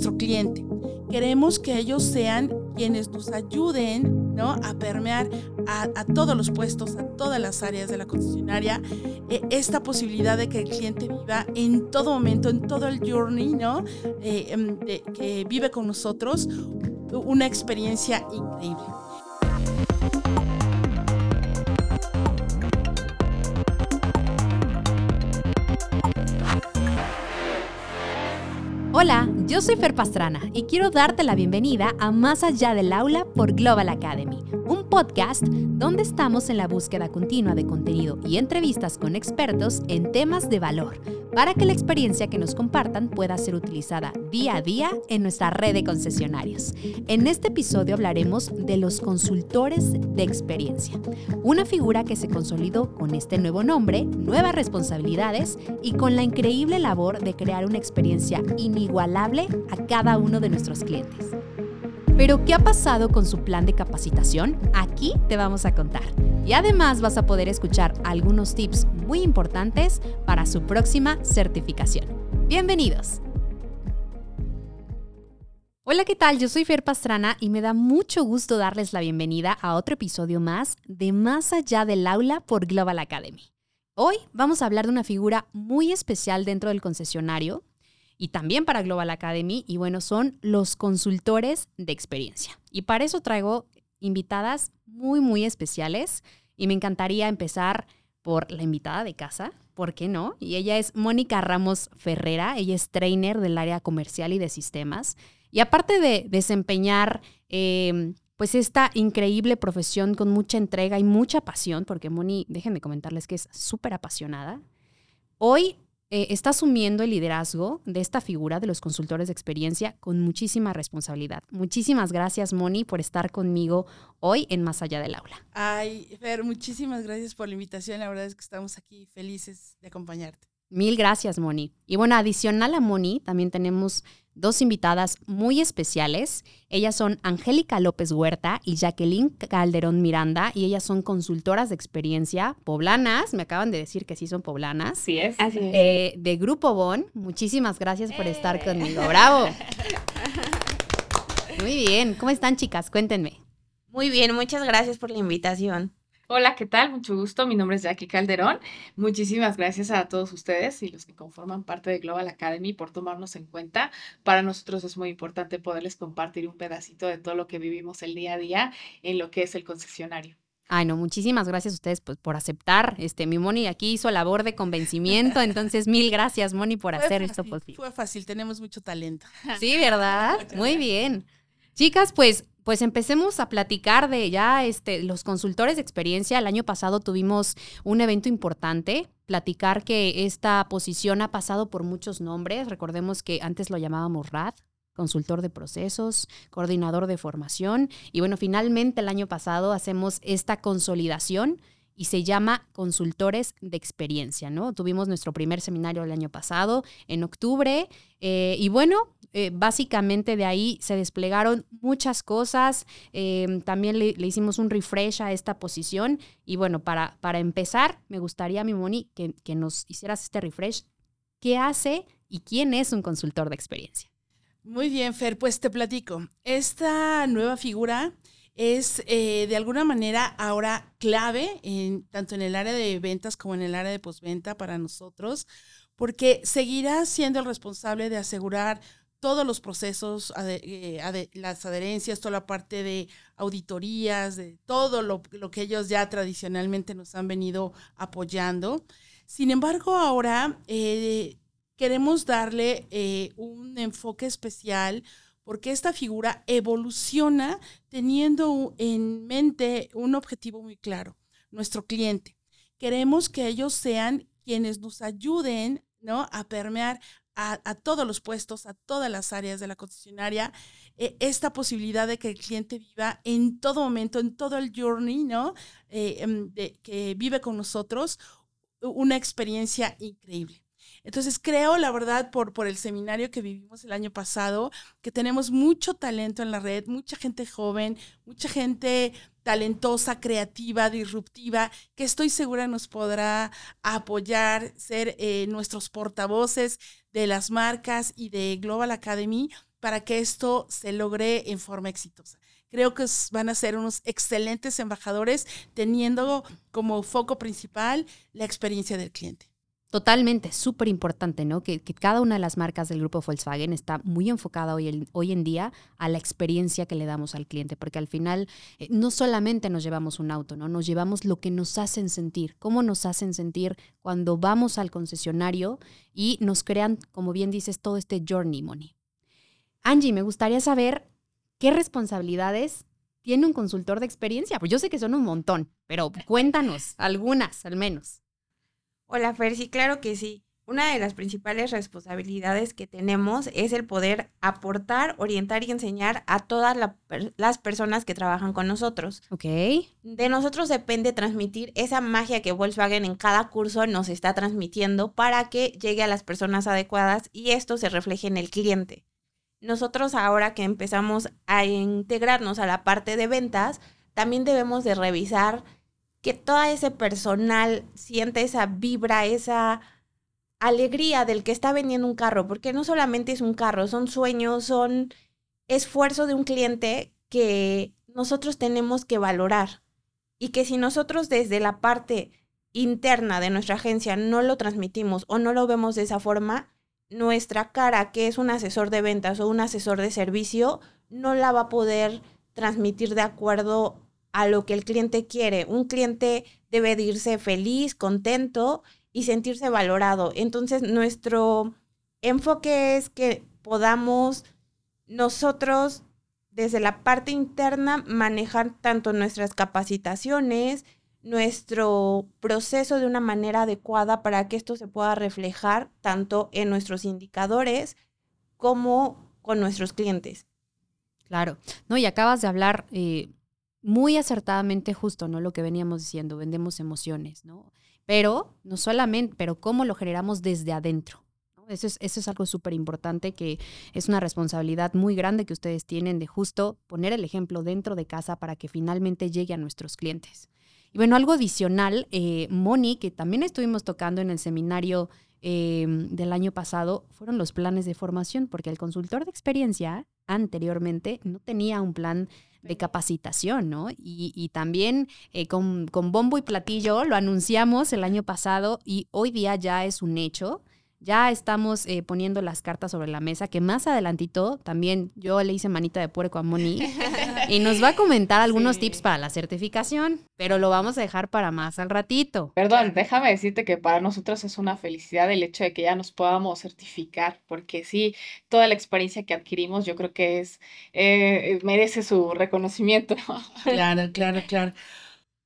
nuestro cliente. Queremos que ellos sean quienes nos ayuden ¿no? a permear a, todos los puestos, a todas las áreas de la concesionaria, eh, esta posibilidad de que el cliente viva en todo momento, en todo el journey, ¿no? Eh, em, que vive con nosotros, una experiencia increíble. Hola, yo soy Fer Pastrana y quiero darte la bienvenida a Más allá del aula por Global Academy, un podcast donde estamos en la búsqueda continua de contenido y entrevistas con expertos en temas de valor para que la experiencia que nos compartan pueda ser utilizada día a día en nuestra red de concesionarios. En este episodio hablaremos de los consultores de experiencia, una figura que se consolidó con este nuevo nombre, nuevas responsabilidades y con la increíble labor de crear una experiencia inigualable a cada uno de nuestros clientes. Pero, ¿qué ha pasado con su plan de capacitación? Aquí te vamos a contar. Y además vas a poder escuchar algunos tips muy importantes para su próxima certificación. Bienvenidos. Hola, ¿qué tal? Yo soy Fer Pastrana y me da mucho gusto darles la bienvenida a otro episodio más de Más allá del aula por Global Academy. Hoy vamos a hablar de una figura muy especial dentro del concesionario y también para Global Academy y bueno, son los consultores de experiencia. Y para eso traigo invitadas muy, muy especiales y me encantaría empezar por la invitada de casa, ¿por qué no? Y ella es Mónica Ramos Ferrera, ella es trainer del área comercial y de sistemas. Y aparte de desempeñar em, pues esta increíble profesión con mucha entrega y mucha pasión, porque Moni, déjenme comentarles que es súper apasionada, hoy eh, está asumiendo el liderazgo de esta figura de los consultores de experiencia con muchísima responsabilidad. Muchísimas gracias, Moni, por estar conmigo hoy en Más Allá del Aula. Ay, Fer, muchísimas gracias por la invitación. La verdad es que estamos aquí felices de acompañarte. Mil gracias, Moni. Y bueno, adicional a Moni, también tenemos dos invitadas muy especiales. Ellas son Angélica López Huerta y Jacqueline Calderón Miranda, y ellas son consultoras de experiencia poblanas. Me acaban de decir que sí son poblanas. Sí es. Eh, de Grupo Bon. Muchísimas gracias por estar eh. conmigo. ¡Bravo! Muy bien. ¿Cómo están, chicas? Cuéntenme. Muy bien, muchas gracias por la invitación. Hola, ¿qué tal? Mucho gusto. Mi nombre es Jackie Calderón. Muchísimas gracias a todos ustedes y los que conforman parte de Global Academy por tomarnos en cuenta. Para nosotros es muy importante poderles compartir un pedacito de todo lo que vivimos el día a día en lo que es el concesionario. Ay, no, muchísimas gracias a ustedes pues, por aceptar. Este, mi Moni aquí hizo labor de convencimiento, entonces mil gracias, Moni, por hacer esto posible. Fue fácil, tenemos mucho talento. Sí, ¿verdad? Muy bien. Chicas, pues pues empecemos a platicar de ya este, los consultores de experiencia. El año pasado tuvimos un evento importante, platicar que esta posición ha pasado por muchos nombres. Recordemos que antes lo llamábamos RAD, consultor de procesos, coordinador de formación. Y bueno, finalmente el año pasado hacemos esta consolidación y se llama Consultores de Experiencia, ¿no? Tuvimos nuestro primer seminario el año pasado, en octubre, eh, y bueno, eh, básicamente de ahí se desplegaron muchas cosas, em, también le, hicimos un refresh a esta posición, y bueno, para, para empezar, me gustaría, mi Moni, que, que nos hicieras este refresh. ¿Qué hace y quién es un consultor de experiencia? Muy bien, Fer, pues te platico. Esta nueva figura es eh, de alguna manera ahora clave, en, tanto en el área de ventas como en el área de postventa para nosotros, porque seguirá siendo el responsable de asegurar todos los procesos, eh, las adherencias, toda la parte de auditorías, de todo lo, que ellos ya tradicionalmente nos han venido apoyando. Sin embargo, ahora eh, queremos darle un enfoque especial porque esta figura evoluciona teniendo en mente un objetivo muy claro, nuestro cliente. Queremos que ellos sean quienes nos ayuden ¿no? a permear a, todos los puestos, a todas las áreas de la concesionaria, eh, esta posibilidad de que el cliente viva en todo momento, en todo el journey, ¿no? Eh, em, que vive con nosotros, una experiencia increíble. Entonces creo, la verdad, por, por el seminario que vivimos el año pasado, que tenemos mucho talento en la red, mucha gente joven, mucha gente talentosa, creativa, disruptiva, que estoy segura nos podrá apoyar, ser eh, nuestros portavoces de las marcas y de Global Academy para que esto se logre en forma exitosa. Creo que van a ser unos excelentes embajadores teniendo como foco principal la experiencia del cliente. Totalmente, súper importante, ¿no? Que, cada una de las marcas del grupo Volkswagen está muy enfocada hoy, en día a la experiencia que le damos al cliente, porque al final eh, no solamente nos llevamos un auto, ¿no? Nos llevamos lo que nos hacen sentir, cómo nos hacen sentir cuando vamos al concesionario y nos crean, como bien dices, todo este journey money. Angie, me gustaría saber qué responsabilidades tiene un consultor de experiencia. Pues yo sé que son un montón, pero cuéntanos, algunas al menos. Hola Fer, sí, claro que sí. Una de las principales responsabilidades que tenemos es el poder aportar, orientar y enseñar a todas las personas que trabajan con nosotros. Ok. De nosotros depende transmitir esa magia que Volkswagen en cada curso nos está transmitiendo para que llegue a las personas adecuadas y esto se refleje en el cliente. Nosotros ahora que empezamos a integrarnos a la parte de ventas, también debemos de revisar que todo ese personal siente esa vibra, esa alegría del que está vendiendo un carro, porque no solamente es un carro, son sueños, son esfuerzo de un cliente que nosotros tenemos que valorar. Y que si nosotros desde la parte interna de nuestra agencia no lo transmitimos o no lo vemos de esa forma, nuestra cara, que es un asesor de ventas o un asesor de servicio, no la va a poder transmitir de acuerdo a lo que el cliente quiere. Un cliente debe de irse feliz, contento y sentirse valorado. Entonces, nuestro enfoque es que podamos nosotros desde la parte interna manejar tanto nuestras capacitaciones, nuestro proceso de una manera adecuada para que esto se pueda reflejar tanto en nuestros indicadores como con nuestros clientes. Claro, no, y acabas de hablar eh, muy acertadamente justo, ¿no? Lo que veníamos diciendo, vendemos emociones, ¿no? Pero no solamente, pero cómo lo generamos desde adentro. Eso, es, eso es algo súper importante que es una responsabilidad muy grande que ustedes tienen de justo poner el ejemplo dentro de casa para que finalmente llegue a nuestros clientes. Y bueno, algo adicional, eh, Moni, que también estuvimos tocando en el seminario eh, del año pasado, fueron los planes de formación, porque el consultor de experiencia anteriormente no tenía un plan de capacitación, ¿no? Y, también eh, con, con bombo y platillo lo anunciamos el año pasado y hoy día ya es un hecho ya estamos eh, poniendo las cartas sobre la mesa, que más adelantito también yo le hice manita de puerco a Moni y nos va a comentar algunos tips para la certificación, pero lo vamos a dejar para más al ratito. Perdón, déjame decirte que para nosotros es una felicidad el hecho de que ya nos podamos certificar, porque sí, toda la experiencia que adquirimos yo creo que es, eh, merece su reconocimiento. Claro, claro, claro.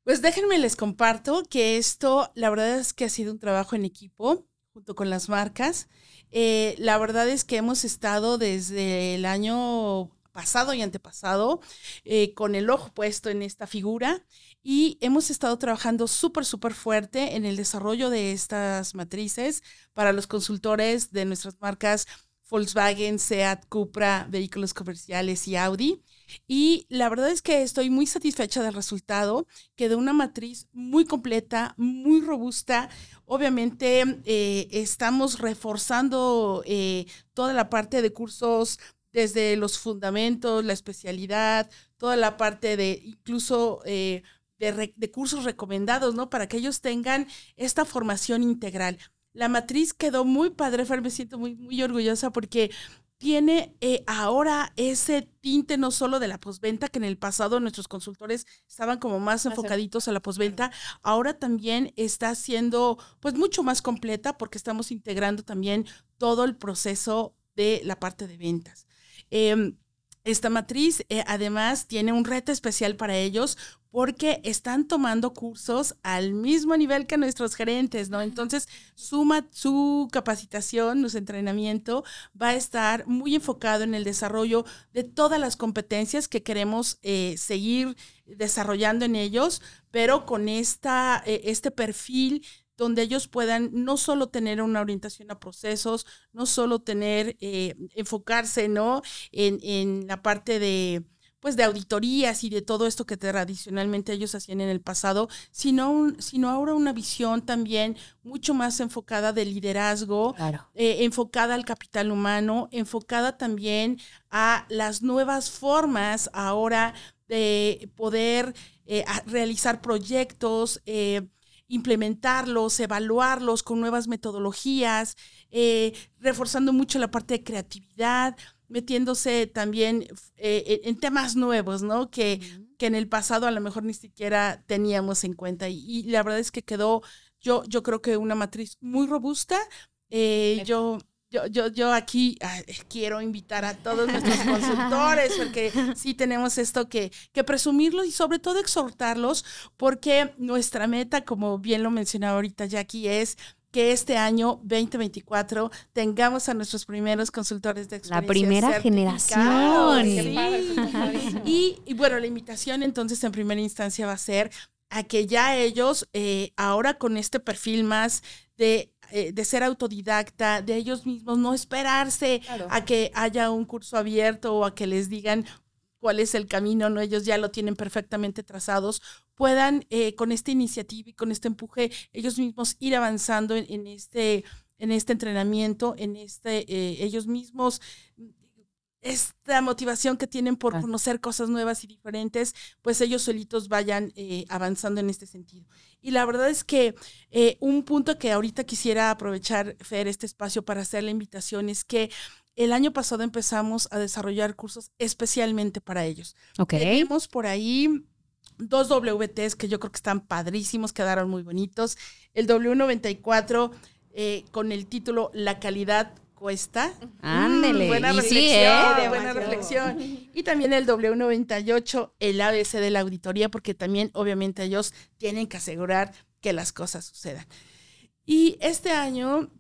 Pues déjenme les comparto que esto, la verdad es que ha sido un trabajo en equipo junto con las marcas. Eh, la verdad es que hemos estado desde el año pasado y antepasado eh, con el ojo puesto en esta figura y hemos estado trabajando súper, súper fuerte en el desarrollo de estas matrices para los consultores de nuestras marcas Volkswagen, Seat, Cupra, vehículos comerciales y Audi. Y la verdad es que estoy muy satisfecha del resultado, que de una matriz muy completa, muy robusta. Obviamente eh, estamos reforzando eh, toda la parte de cursos desde los fundamentos, la especialidad, toda la parte de incluso eh, de, cursos recomendados, ¿no? Para que ellos tengan esta formación integral. La matriz quedó muy padre, me siento muy, muy orgullosa porque tiene eh, ahora ese tinte no solo de la posventa, que en el pasado nuestros consultores estaban como más enfocaditos a la posventa, ahora también está siendo pues mucho más completa porque estamos integrando también todo el proceso de la parte de ventas. Em, esta matriz eh, además tiene un reto especial para ellos porque están tomando cursos al mismo nivel que nuestros gerentes, ¿no? Entonces, su, su capacitación, su entrenamiento va a estar muy enfocado en el desarrollo de todas las competencias que queremos eh, seguir desarrollando en ellos, pero con esta, eh, este perfil donde ellos puedan no solo tener una orientación a procesos, no solo tener, eh, enfocarse, ¿no? En, en, la parte de, pues de auditorías y de todo esto que tradicionalmente ellos hacían en el pasado, sino, sino ahora una visión también mucho más enfocada de liderazgo, eh, enfocada al capital humano, enfocada también a las nuevas formas ahora de poder eh, realizar proyectos, eh, implementarlos, evaluarlos con nuevas metodologías, reforzando mucho la parte de creatividad metiéndose también eh, en temas nuevos, ¿no? Que, que, en el pasado a lo mejor ni siquiera teníamos en cuenta. Y, la verdad es que quedó, yo, yo creo que una matriz muy robusta. Eh, yo, yo, yo, yo aquí quiero invitar a todos nuestros consultores, porque sí tenemos esto que, que presumirlo y sobre todo exhortarlos, porque nuestra meta, como bien lo mencionaba ahorita Jackie, es que este año 2024 tengamos a nuestros primeros consultores de experiencia. La primera generación. Y, y, bueno, la invitación entonces en primera instancia va a ser a que ya ellos, eh, ahora con este perfil más de eh, de ser autodidacta, de ellos mismos, no esperarse a que haya un curso abierto o a que les digan cuál es el camino, no ellos ya lo tienen perfectamente trazados, puedan eh, con esta iniciativa y con este empuje ellos mismos ir avanzando en, este en este entrenamiento, en este eh, ellos mismos esta motivación que tienen por conocer cosas nuevas y diferentes, pues ellos solitos vayan eh, avanzando en este sentido. Y la verdad es que un punto que ahorita quisiera aprovechar, Fer, este espacio para hacer la invitación es que el año pasado empezamos a desarrollar cursos especialmente para ellos. Tenemos por ahí dos WTs que yo creo que están padrísimos, quedaron muy bonitos. El W94 eh, con el título La calidad cuesta. Ándele. buena reflexión, ¿eh? buena reflexión. Y también el W98, el ABC de la auditoría, porque también obviamente ellos tienen que asegurar que las cosas sucedan. Y este año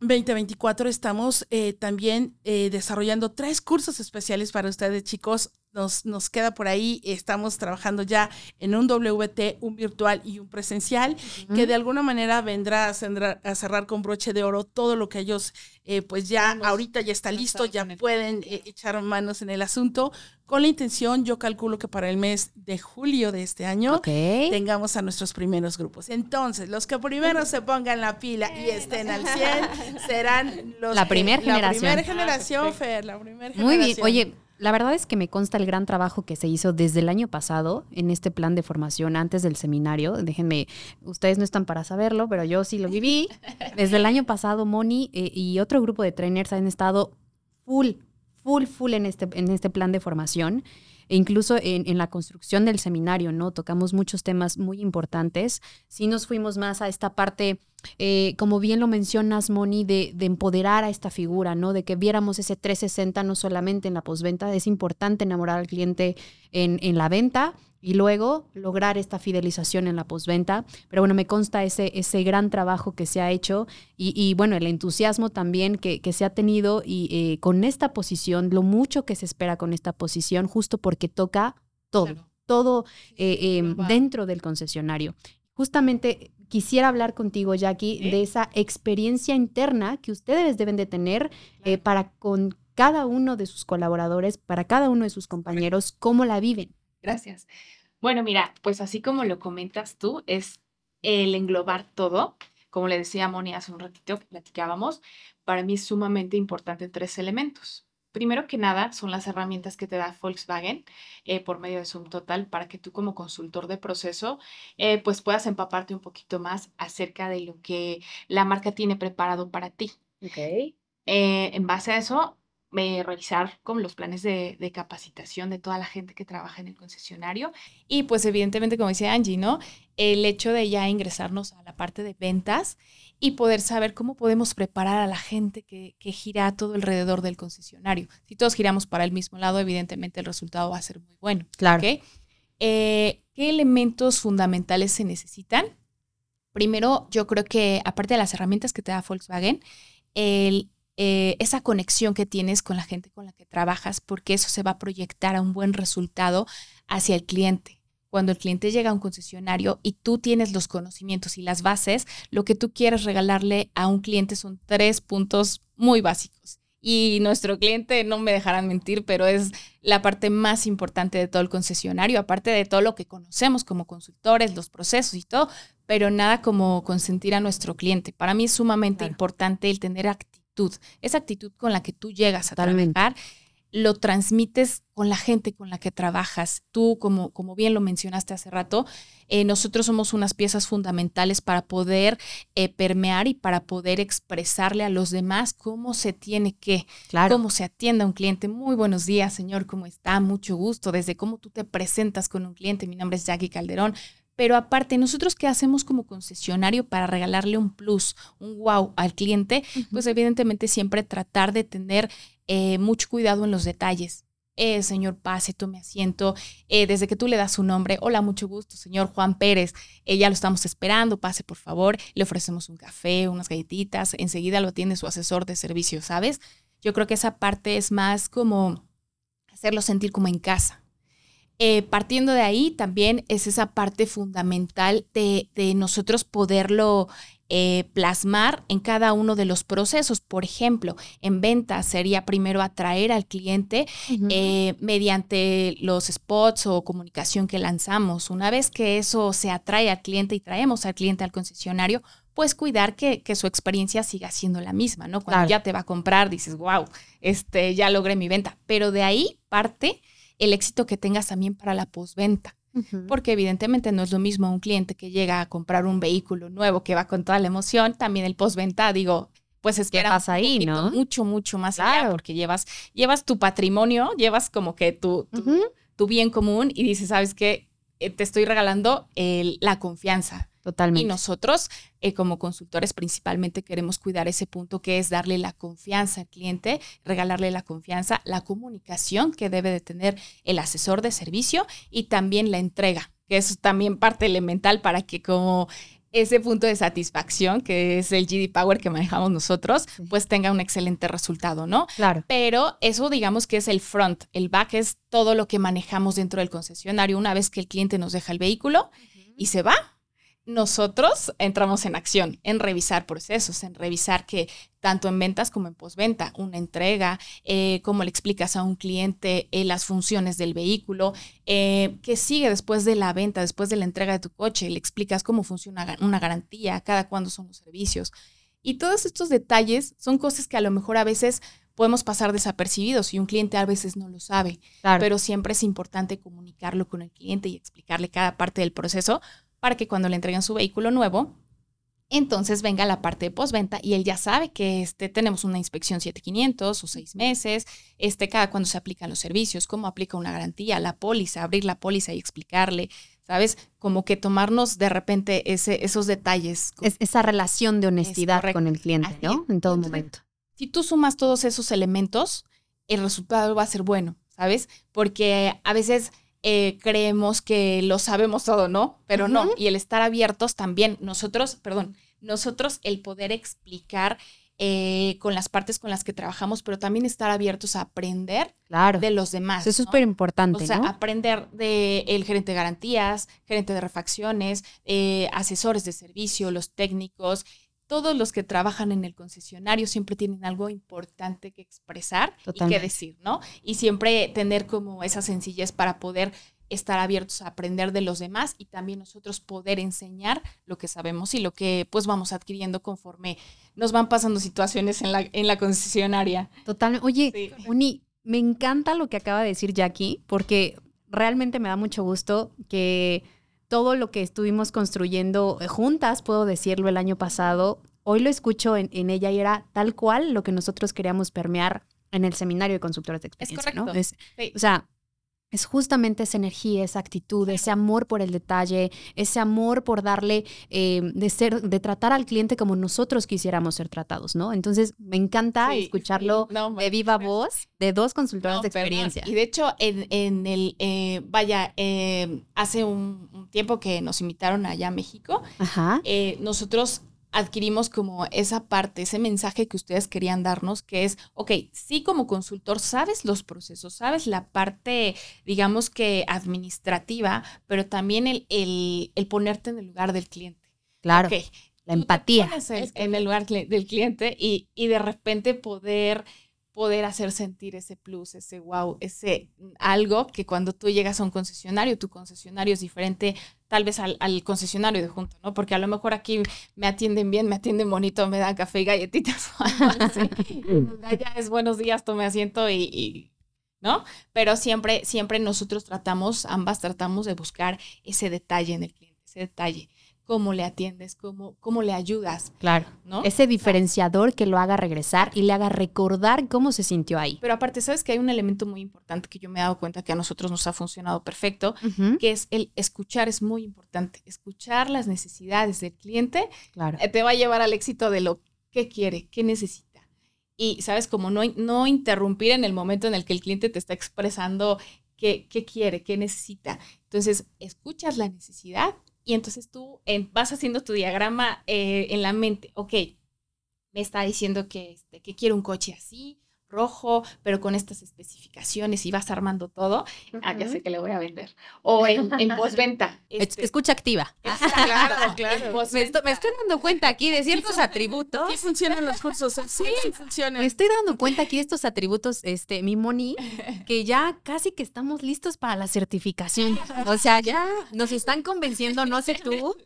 2024 estamos eh, también desarrollando tres cursos especiales para ustedes, chicos nos, nos queda por ahí. Estamos trabajando ya en un WT, un virtual y un presencial, que de alguna manera vendrá a, cerrar, con broche de oro todo lo que ellos, eh, pues ya ahorita ya está listo, ya pueden eh, echar manos en el asunto. Con la intención, yo calculo que para el mes de julio de este año tengamos a nuestros primeros grupos. Entonces, los que primero se pongan la pila y estén al 100 serán los... La primera generación. La primera generación, Fer, la primera generación. Muy bien. Oye, la verdad es que me consta el gran trabajo que se hizo desde el año pasado en este plan de formación antes del seminario. Déjenme, ustedes no están para saberlo, pero yo sí lo viví. Desde el año pasado, Moni eh, y otro grupo de trainers han estado full, full, full en este, en este plan de formación. E incluso en, en, la construcción del seminario, ¿no? Tocamos muchos temas muy importantes. Sí nos fuimos más a esta parte eh, como bien lo mencionas, Moni, de, de, empoderar a esta figura, ¿no? De que viéramos ese 360 no solamente en la postventa, es importante enamorar al cliente en, en la venta y luego lograr esta fidelización en la postventa. Pero bueno, me consta ese, ese gran trabajo que se ha hecho y, y bueno, el entusiasmo también que, que se ha tenido y eh, con esta posición, lo mucho que se espera con esta posición, justo porque toca todo. todo eh, em, dentro del concesionario. Justamente quisiera hablar contigo, Jackie, de esa experiencia interna que ustedes deben de tener eh, para con cada uno de sus colaboradores, para cada uno de sus compañeros, cómo la viven. Gracias. Bueno, mira, pues así como lo comentas tú, es el englobar todo. Como le decía Moni hace un ratito que platicábamos, para mí es sumamente importante tres elementos. Primero que nada, son las herramientas que te da Volkswagen eh, por medio de Zoom Total para que tú como consultor de proceso eh, pues puedas empaparte un poquito más acerca de lo que la marca tiene preparado para ti. Ok. Eh, en base a eso, revisar con los planes de, de, capacitación de toda la gente que trabaja en el concesionario. Y pues evidentemente, como decía Angie, ¿no? El hecho de ya ingresarnos a la parte de ventas y poder saber cómo podemos preparar a la gente que, que gira todo alrededor del concesionario. Si todos giramos para el mismo lado, evidentemente el resultado va a ser muy bueno. Claro. Eh, ¿Qué elementos fundamentales se necesitan? Primero, yo creo que aparte de las herramientas que te da Volkswagen, el, eh, esa conexión que tienes con la gente con la que trabajas, porque eso se va a proyectar a un buen resultado hacia el cliente cuando el cliente llega a un concesionario y tú tienes los conocimientos y las bases, lo que tú quieres regalarle a un cliente son tres puntos muy básicos. y nuestro cliente, no me dejarán mentir, pero es la parte más importante de todo el concesionario, aparte de todo lo que conocemos como consultores, los procesos y todo, pero nada como consentir a nuestro cliente. Para mí es sumamente importante el tener actitud, esa actitud con la que tú llegas a trabajar lo transmites con la gente con la que trabajas. Tú, como, como bien lo mencionaste hace rato, eh, nosotros somos unas piezas fundamentales para poder eh, permear y para poder expresarle a los demás cómo se tiene que, cómo se atiende a un cliente. Muy buenos días, señor, ¿cómo está? Mucho gusto. Desde cómo tú te presentas con un cliente. Mi nombre es Jackie Calderón. Pero aparte, nosotros qué hacemos como concesionario para regalarle un plus, un wow al cliente, pues evidentemente siempre tratar de tener eh, mucho cuidado en los detalles. Eh, señor, pase, tome asiento. Eh, desde que tú le das su nombre, hola, mucho gusto, señor Juan Pérez. Eh, ya lo estamos esperando, pase por favor. Le ofrecemos un café, unas galletitas. Enseguida lo atiende su asesor de servicio, ¿sabes? Yo creo que esa parte es más como hacerlo sentir como en casa. Partiendo de ahí, también es esa parte fundamental de, de nosotros poderlo eh, plasmar en cada uno de los procesos. Por ejemplo, en ventas sería primero atraer al cliente eh, mediante los spots o comunicación que lanzamos. Una vez que eso se atrae al cliente y traemos al cliente al concesionario, pues cuidar que, su experiencia siga siendo la misma, ¿no? Cuando ya te va a comprar, dices, wow, este, ya logré mi venta. Pero de ahí parte el éxito que tengas también para la postventa. Porque evidentemente no es lo mismo un cliente que llega a comprar un vehículo nuevo que va con toda la emoción, también el postventa, digo, pues espera pasa ahí, ¿no? mucho, mucho más allá, porque llevas, llevas tu patrimonio, llevas como que tu, tu, bien común y dices, ¿sabes qué? Eh, te estoy regalando la confianza, Totalmente. Y nosotros, eh, como consultores, principalmente queremos cuidar ese punto que es darle la confianza al cliente, regalarle la confianza, la comunicación que debe de tener el asesor de servicio y también la entrega, que es también parte elemental para que como ese punto de satisfacción, que es el GD Power que manejamos nosotros, pues tenga un excelente resultado, ¿no? Claro. Pero eso digamos que es el front, el back es todo lo que manejamos dentro del concesionario una vez que el cliente nos deja el vehículo y se va nosotros entramos en acción, en revisar procesos, en revisar que tanto en ventas como en postventa, una entrega, eh, cómo le explicas a un cliente eh, las funciones del vehículo, eh, qué sigue después de la venta, después de la entrega de tu coche, le explicas cómo funciona una garantía, cada cuándo son los servicios. Y todos estos detalles son cosas que a lo mejor a veces podemos pasar desapercibidos y un cliente a veces no lo sabe, pero siempre es importante comunicarlo con el cliente y explicarle cada parte del proceso para que cuando le entreguen su vehículo nuevo, entonces venga la parte de postventa y él ya sabe que este, tenemos una inspección 7500 o seis meses, este, cada cuando se aplican los servicios, cómo aplica una garantía, la póliza, abrir la póliza y explicarle, ¿sabes? Como que tomarnos de repente ese, esos detalles. esa relación de honestidad con el cliente, ¿no? En todo momento. Si tú sumas todos esos elementos, el resultado va a ser bueno, ¿sabes? Porque a veces eh, creemos que lo sabemos todo, ¿no? Pero no. Y el estar abiertos también, nosotros, perdón, nosotros el poder explicar eh, con las partes con las que trabajamos, pero también estar abiertos a aprender de los demás. Eso es súper importante. O sea, aprender del gerente de garantías, gerente de refacciones, eh, asesores de servicio, los técnicos, todos los que trabajan en el concesionario siempre tienen algo importante que expresar y que decir, ¿no? Y siempre tener como esa sencillez para poder estar abiertos a aprender de los demás y también nosotros poder enseñar lo que sabemos y lo que pues vamos adquiriendo conforme nos van pasando situaciones en la, en la concesionaria. Totalmente. Oye, Uni, me encanta lo que acaba de decir Jackie porque realmente me da mucho gusto que todo lo que estuvimos construyendo eh, juntas, puedo decirlo, el año pasado, hoy lo escucho en, ella y era tal cual lo que nosotros queríamos permear en el seminario de consultores de experiencia. Es correcto. O sea, es justamente esa energía, esa actitud, ese amor por el detalle, ese amor por darle, eh, de ser, de tratar al cliente como nosotros quisiéramos ser tratados, ¿no? Entonces, me encanta escucharlo de viva voz de dos consultoras de experiencia. Y de hecho, en, el, eh, vaya, eh, hace un, tiempo que nos invitaron allá a México, nosotros adquirimos como esa parte, ese mensaje que ustedes querían darnos, que es, ok, sí como consultor sabes los procesos, sabes la parte, digamos que administrativa, pero también el, el, ponerte en el lugar del cliente. Claro. La empatía. en el lugar del cliente y, y de repente poder poder hacer sentir ese plus, ese wow, ese algo que cuando tú llegas a un concesionario, tu concesionario es diferente tal vez al, concesionario de junto, ¿no? Porque a lo mejor aquí me atienden bien, me atienden bonito, me dan café y galletitas. ya es buenos días, tome asiento y, ¿no? Pero siempre, siempre nosotros tratamos, ambas tratamos de buscar ese detalle en el cliente, ese detalle cómo le atiendes, cómo, cómo le ayudas. Claro, ¿no? Ese diferenciador que lo haga regresar y le haga recordar cómo se sintió ahí. Pero aparte, sabes que hay un elemento muy importante que yo me he dado cuenta que a nosotros nos ha funcionado perfecto, que es el escuchar es muy importante. Escuchar las necesidades del cliente claro. Eh, te va a llevar al éxito de lo que quiere, qué necesita. Y, ¿sabes? Como no, no interrumpir en el momento en el que el cliente te está expresando qué, qué quiere, qué necesita. Entonces, escuchas la necesidad y entonces tú vas haciendo tu diagrama eh, en la mente. Ok, me está diciendo que, este, que quiero un coche así, rojo, pero con estas especificaciones y vas armando todo, ah, ya sé que le voy a vender. O en, en postventa. Este, Escucha activa. claro, claro. Me estoy, me estoy, dando cuenta aquí de ciertos atributos. Sí funcionan los cursos, sí, funcionan. Me estoy dando cuenta aquí de estos atributos, este, mi Moni, que ya casi que estamos listos para la certificación. O sea, ya nos están convenciendo, no sé tú,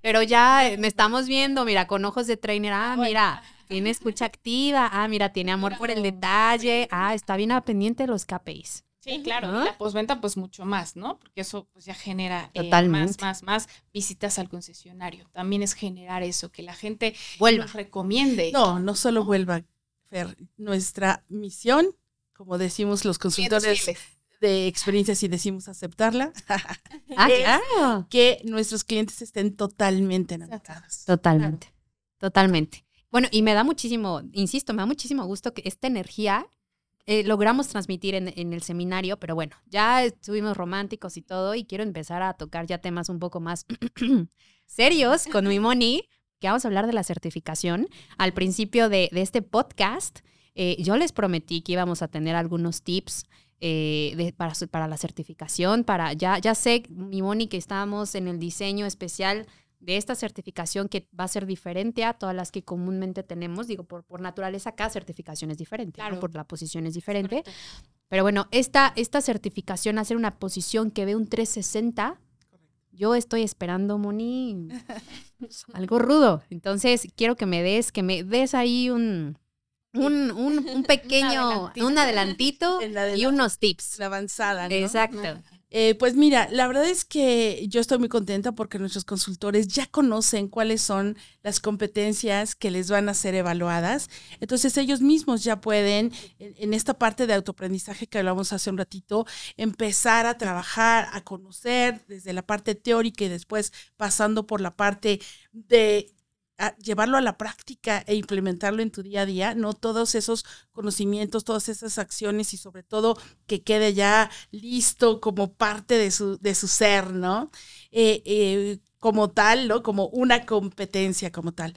pero ya me estamos viendo, mira, con ojos de trainer, ah, mira tiene escucha activa. Ah, mira, tiene amor por el detalle. Ah, está bien a pendiente de los KPIs. Sí, claro. Y la postventa, pues mucho más, ¿no? Porque eso pues ya genera eh, más, más, más visitas al concesionario. También es generar eso, que la gente vuelva. nos recomiende. No, no solo vuelva, Fer. Nuestra misión, como decimos los consultores de experiencias y decimos aceptarla, ah, claro. que nuestros clientes estén totalmente enamorados. Totalmente, totalmente. Bueno, y me da muchísimo, insisto, me da muchísimo gusto que esta energía eh, logramos transmitir en, el seminario, pero bueno, ya estuvimos románticos y todo, y quiero empezar a tocar ya temas un poco más serios con mi Moni, que vamos a hablar de la certificación. Al principio de, este podcast, eh, yo les prometí que íbamos a tener algunos tips. Eh, para, para la certificación, para ya, ya sé, mi Moni, que estamos en el diseño especial de esta certificación que va a ser diferente a todas las que comúnmente tenemos. Digo, por, por naturaleza, cada certificación es diferente, claro. por la posición es diferente. Pero bueno, esta, esta certificación, hacer una posición que ve un 360, yo estoy esperando, Moni, algo rudo. Entonces, quiero que me des, que me des ahí un, un, un, pequeño, un adelantito, y unos tips. La avanzada, ¿no? Exacto. Eh, pues mira, la verdad es que yo estoy muy contenta porque nuestros consultores ya conocen cuáles son las competencias que les van a ser evaluadas. Entonces ellos mismos ya pueden, en, esta parte de autoaprendizaje que hablamos hace un ratito, empezar a trabajar, a conocer desde la parte teórica y después pasando por la parte de llevarlo a la práctica e implementarlo en tu día a día, no todos esos conocimientos, todas esas acciones y sobre todo que quede ya listo como parte de su, de su ser, ¿no? Eh, eh, como tal, ¿no? Como una competencia como tal.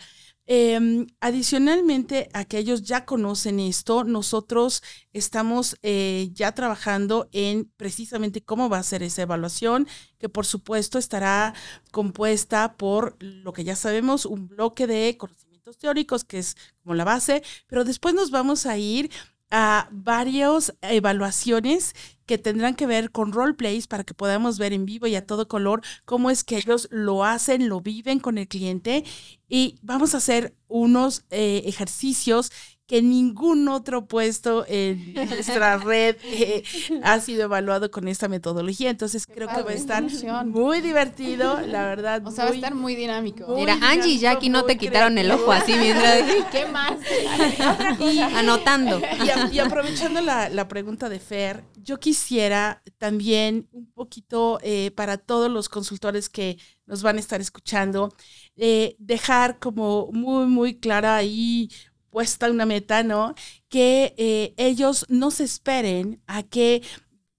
Em, adicionalmente a que ellos ya conocen esto, nosotros estamos eh, ya trabajando en precisamente cómo va a ser esa evaluación, que por supuesto estará compuesta por lo que ya sabemos, un bloque de conocimientos teóricos, que es como la base, pero después nos vamos a ir a varias evaluaciones que tendrán que ver con roleplays para que podamos ver en vivo y a todo color cómo es que ellos lo hacen, lo viven con el cliente. Y vamos a hacer unos eh, ejercicios que ningún otro puesto en nuestra red eh, ha sido evaluado con esta metodología. Entonces creo que va a estar muy divertido, la verdad. O sea, va a estar muy dinámico. Mira, Angie y Jackie no te quitaron el ojo así mientras... ¿Qué más? y, Anotando. Y, aprovechando la, pregunta de Fer, yo quisiera también un poquito eh, para todos los consultores que nos van a estar escuchando, eh, dejar como muy, muy clara ahí puesta una meta, ¿no? Que eh, ellos no se esperen a que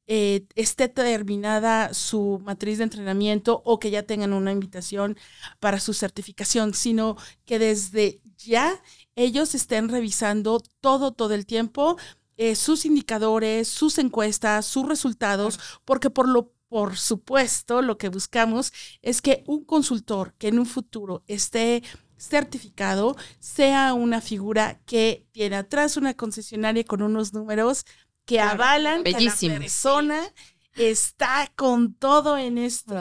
eh, esté terminada su matriz de entrenamiento o que ya tengan una invitación para su certificación, sino que desde ya ellos estén revisando todo, todo el tiempo. Eh, sus indicadores, sus encuestas, sus resultados, porque por lo por supuesto, lo que buscamos es que un consultor que en un futuro esté certificado, sea una figura que tiene atrás una concesionaria con unos números que avalan que la persona está con todo en esto,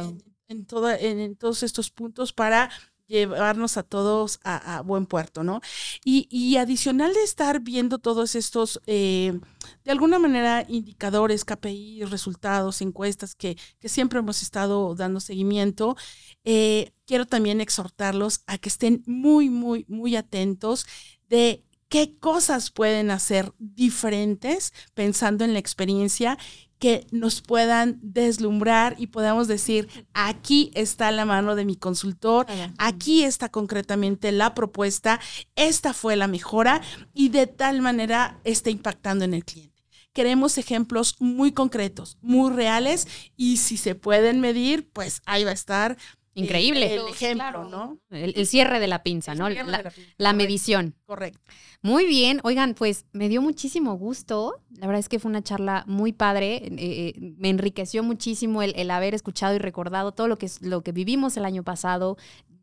en, en- en todos estos puntos para llevarnos a todos a, buen puerto, ¿no? Y, y adicional de estar viendo todos estos, eh, de alguna manera, indicadores, KPI, resultados, encuestas que, que siempre hemos estado dando seguimiento, eh, quiero también exhortarlos a que estén muy, muy, muy atentos de qué cosas pueden hacer diferentes pensando en la experiencia que nos puedan deslumbrar y podamos decir, aquí está la mano de mi consultor, aquí está concretamente la propuesta, esta fue la mejora y de tal manera está impactando en el cliente. Queremos ejemplos muy concretos, muy reales y si se pueden medir, pues ahí va a estar Increíble. el ejemplo, Claro. ¿no? El, el cierre de la pinza, ¿no? La, la pinza, la medición. Correcto. Muy bien, oigan, pues me dio muchísimo gusto. La verdad es que fue una charla muy padre. eh, eh, me enriqueció muchísimo el, el haber escuchado y recordado todo lo que, es- lo que vivimos el año pasado.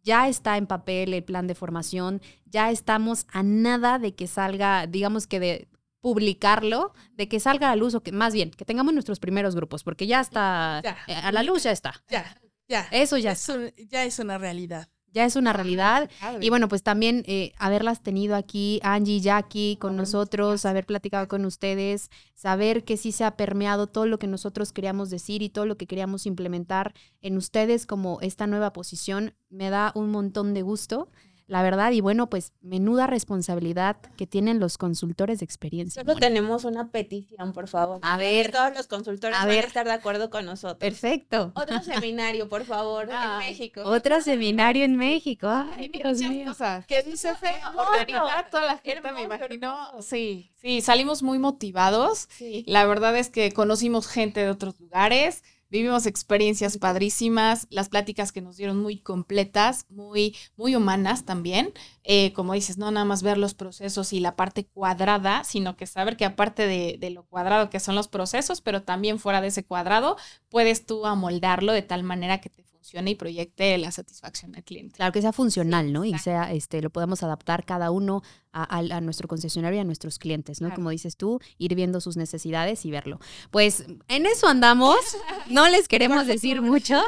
Ya está en papel el plan de formación. Ya estamos a nada de que salga, digamos que de publicarlo, de que salga a la luz o que más bien, que tengamos nuestros primeros grupos, porque ya está, Ya. eh, a la luz ya está. Ya, ya. Eso ya, Es un- ya es una realidad. ya es una realidad. Padre. Y bueno, pues también eh, haberlas tenido aquí, Angie, Jackie, con nosotros, haber platicado con ustedes, saber que sí se ha permeado todo lo que nosotros queríamos decir y todo lo que queríamos implementar en ustedes como esta nueva posición, me da un montón de gusto, la verdad. Y bueno, pues menuda responsabilidad que tienen los consultores de experiencia. Solo tenemos una petición, por favor. A Que ver, todos los consultores A van ver. a estar de acuerdo con nosotros. perfecto. Otro seminario, por favor, en México. Otro seminario en México. Ay, Dios mío. ¿Qué dice Fe? Organizar toda la gente, me imagino. Sí, sí, salimos muy motivados. Sí. La verdad es que conocimos gente de otros lugares, vivimos experiencias padrísimas, las pláticas que nos dieron muy completas, muy, muy humanas también. Eh, como dices, no nada más ver los procesos y la parte cuadrada, sino que saber que aparte de, de lo cuadrado que son los procesos, pero también fuera de ese cuadrado, puedes tú amoldarlo de tal manera que te funcione y proyecte la satisfacción del cliente. Claro que sea funcional, ¿no? Y sea, este, lo podamos adaptar cada uno a, a- a nuestro concesionario y a nuestros clientes, ¿no? Claro. Como dices tú, ir viendo sus necesidades y verlo. Pues en eso andamos, no les queremos decir mucho,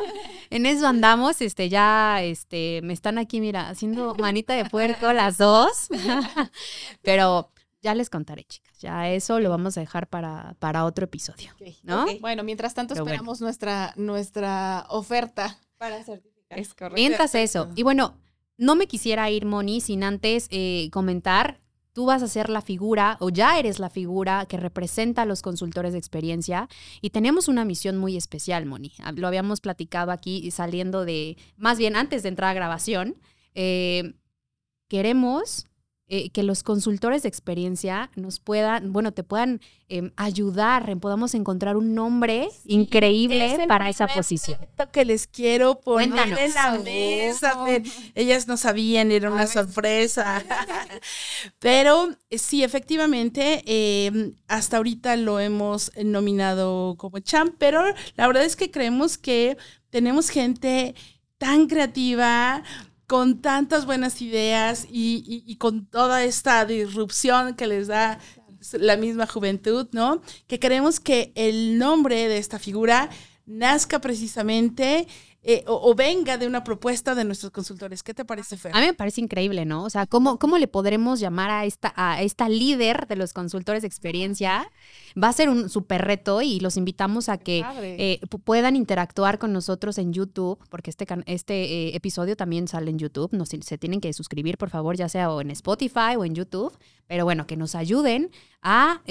en eso andamos, este, ya, este, me están aquí, mira, haciendo manita de puerco las dos, pero ya les contaré, chicas, ya eso lo vamos a dejar para, para otro episodio, ¿no? Bueno, mientras tanto Pero bueno. esperamos nuestra, nuestra oferta. Para certificar. Es correcto. Mientras eso, y bueno, no me quisiera ir, Moni, sin antes eh, comentar, tú vas a ser la figura o ya eres la figura que representa a los consultores de experiencia y tenemos una misión muy especial, Moni. Ah, Lo habíamos platicado aquí saliendo de, más bien antes de entrar a grabación. eh, queremos eh, que los consultores de experiencia nos puedan, bueno, te puedan em, ayudar, podamos encontrar un nombre increíble es para esa posición. que les quiero poner Cuéntanos. en la mesa. Ellas no sabían, era una sorpresa. Pero eh, sí, efectivamente, eh, hasta ahorita lo hemos nominado como champ, pero la verdad es que creemos que tenemos gente tan creativa, con tantas buenas ideas y, con toda esta disrupción que les da la misma juventud, ¿no? Que queremos que el nombre de esta figura nazca precisamente eh, o, o venga de una propuesta de nuestros consultores. ¿Qué te parece, Fer? A mí me parece increíble, ¿no? O sea, ¿cómo, cómo le podremos llamar a esta, a esta líder de los consultores de experiencia? Va a ser un súper reto y los invitamos a que eh, pu- puedan interactuar con nosotros en YouTube, porque este, este eh, episodio también sale en YouTube. Nos, se tienen que suscribir, por favor, ya sea o en Spotify o en YouTube. Pero bueno, que nos ayuden a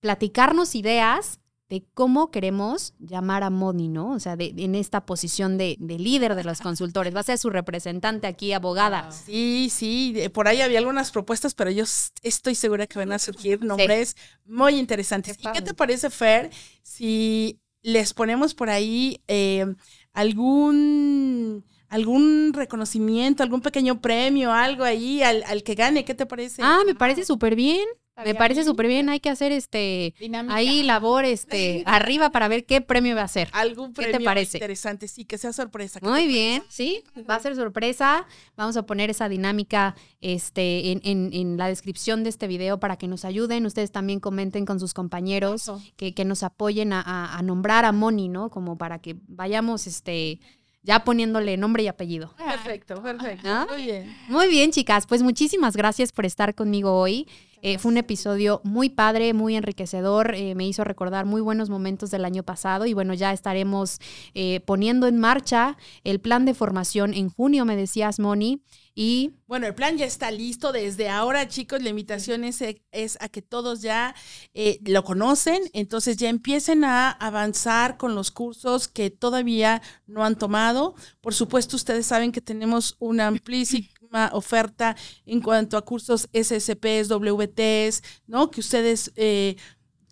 platicarnos ideas de cómo queremos llamar a Moni, ¿no? O sea, de- en esta posición de, de líder de los consultores. Va a ser su representante aquí, abogada. Wow. Sí, sí, de- por ahí había algunas propuestas, pero yo estoy segura que van a surgir nombres muy interesantes. Qué ¿Y qué te parece, Fer, si les ponemos por ahí eh, algún algún reconocimiento, algún pequeño premio, algo ahí al, al que gane? ¿Qué te parece? Ah, me parece súper bien. Me parece súper bien, hay que hacer este Dinámica. ahí labor este arriba para ver qué premio va a ser. Algún ¿Qué te premio parece? interesante, sí, que sea sorpresa. ¿qué Muy bien, sí, va a ser sorpresa. Vamos a poner esa dinámica este, en, en- en la descripción de este video para que nos ayuden. Ustedes también comenten con sus compañeros, que, que nos apoyen a, a- a nombrar a Moni, ¿no? Como para que vayamos este, ya poniéndole nombre y apellido. parece? Perfecto, perfecto. ¿Ah? Muy bien. Muy bien, chicas, pues muchísimas gracias por estar conmigo hoy. Eh, fue un episodio muy padre, muy enriquecedor, eh, me hizo recordar muy buenos momentos del año pasado y bueno, ya estaremos eh, poniendo en marcha el plan de formación en junio, me decías, Moni, y Bueno, el plan ya está listo desde ahora, chicos. La invitación es, es a que todos ya eh, lo conocen, entonces ya empiecen a avanzar con los cursos que todavía no han tomado. Por supuesto, ustedes saben que tenemos una amplísima oferta en cuanto a cursos SSPs, WTs, ¿no? Que ustedes eh,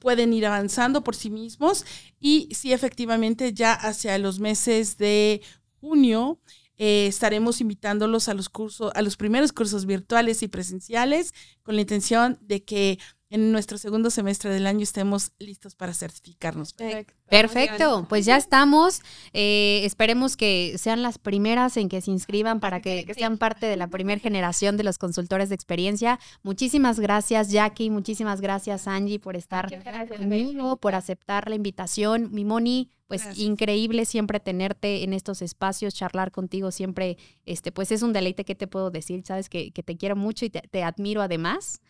pueden ir avanzando por sí mismos y sí, efectivamente, ya hacia los meses de junio eh, estaremos invitándolos a los cursos, a los primeros cursos virtuales y presenciales, con la intención de que en nuestro segundo semestre del año estemos listos para certificarnos. Perfecto. Perfecto, pues ya estamos. Eh, esperemos que sean las primeras en que se inscriban para que sean parte de la primera generación de los consultores de experiencia. Muchísimas gracias, Jackie. Muchísimas gracias, Angie, por estar conmigo, por aceptar la invitación. Mi Moni, pues Gracias. increíble siempre tenerte en estos espacios, charlar contigo siempre, este, pues es un deleite que te puedo decir, sabes que, que te quiero mucho y te, te admiro además.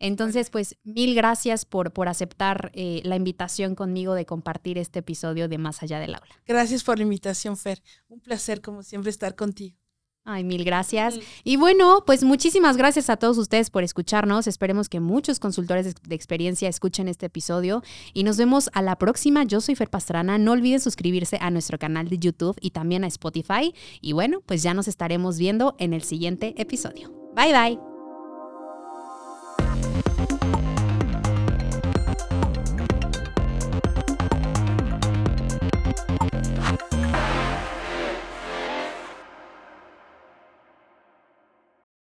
Entonces, pues mil gracias por, por aceptar eh, la invitación conmigo de compartir este episodio de Más allá del aula. Gracias por la invitación, Fer. Un placer, como siempre, estar contigo. Ay, mil gracias. Y bueno, pues muchísimas gracias a todos ustedes por escucharnos. Esperemos que muchos consultores de- de experiencia escuchen este episodio y nos vemos a la próxima. Yo soy Fer Pastrana. No olviden suscribirse a nuestro canal de YouTube y también a Spotify. Y bueno, pues ya nos estaremos viendo en el siguiente episodio. Bye bye. you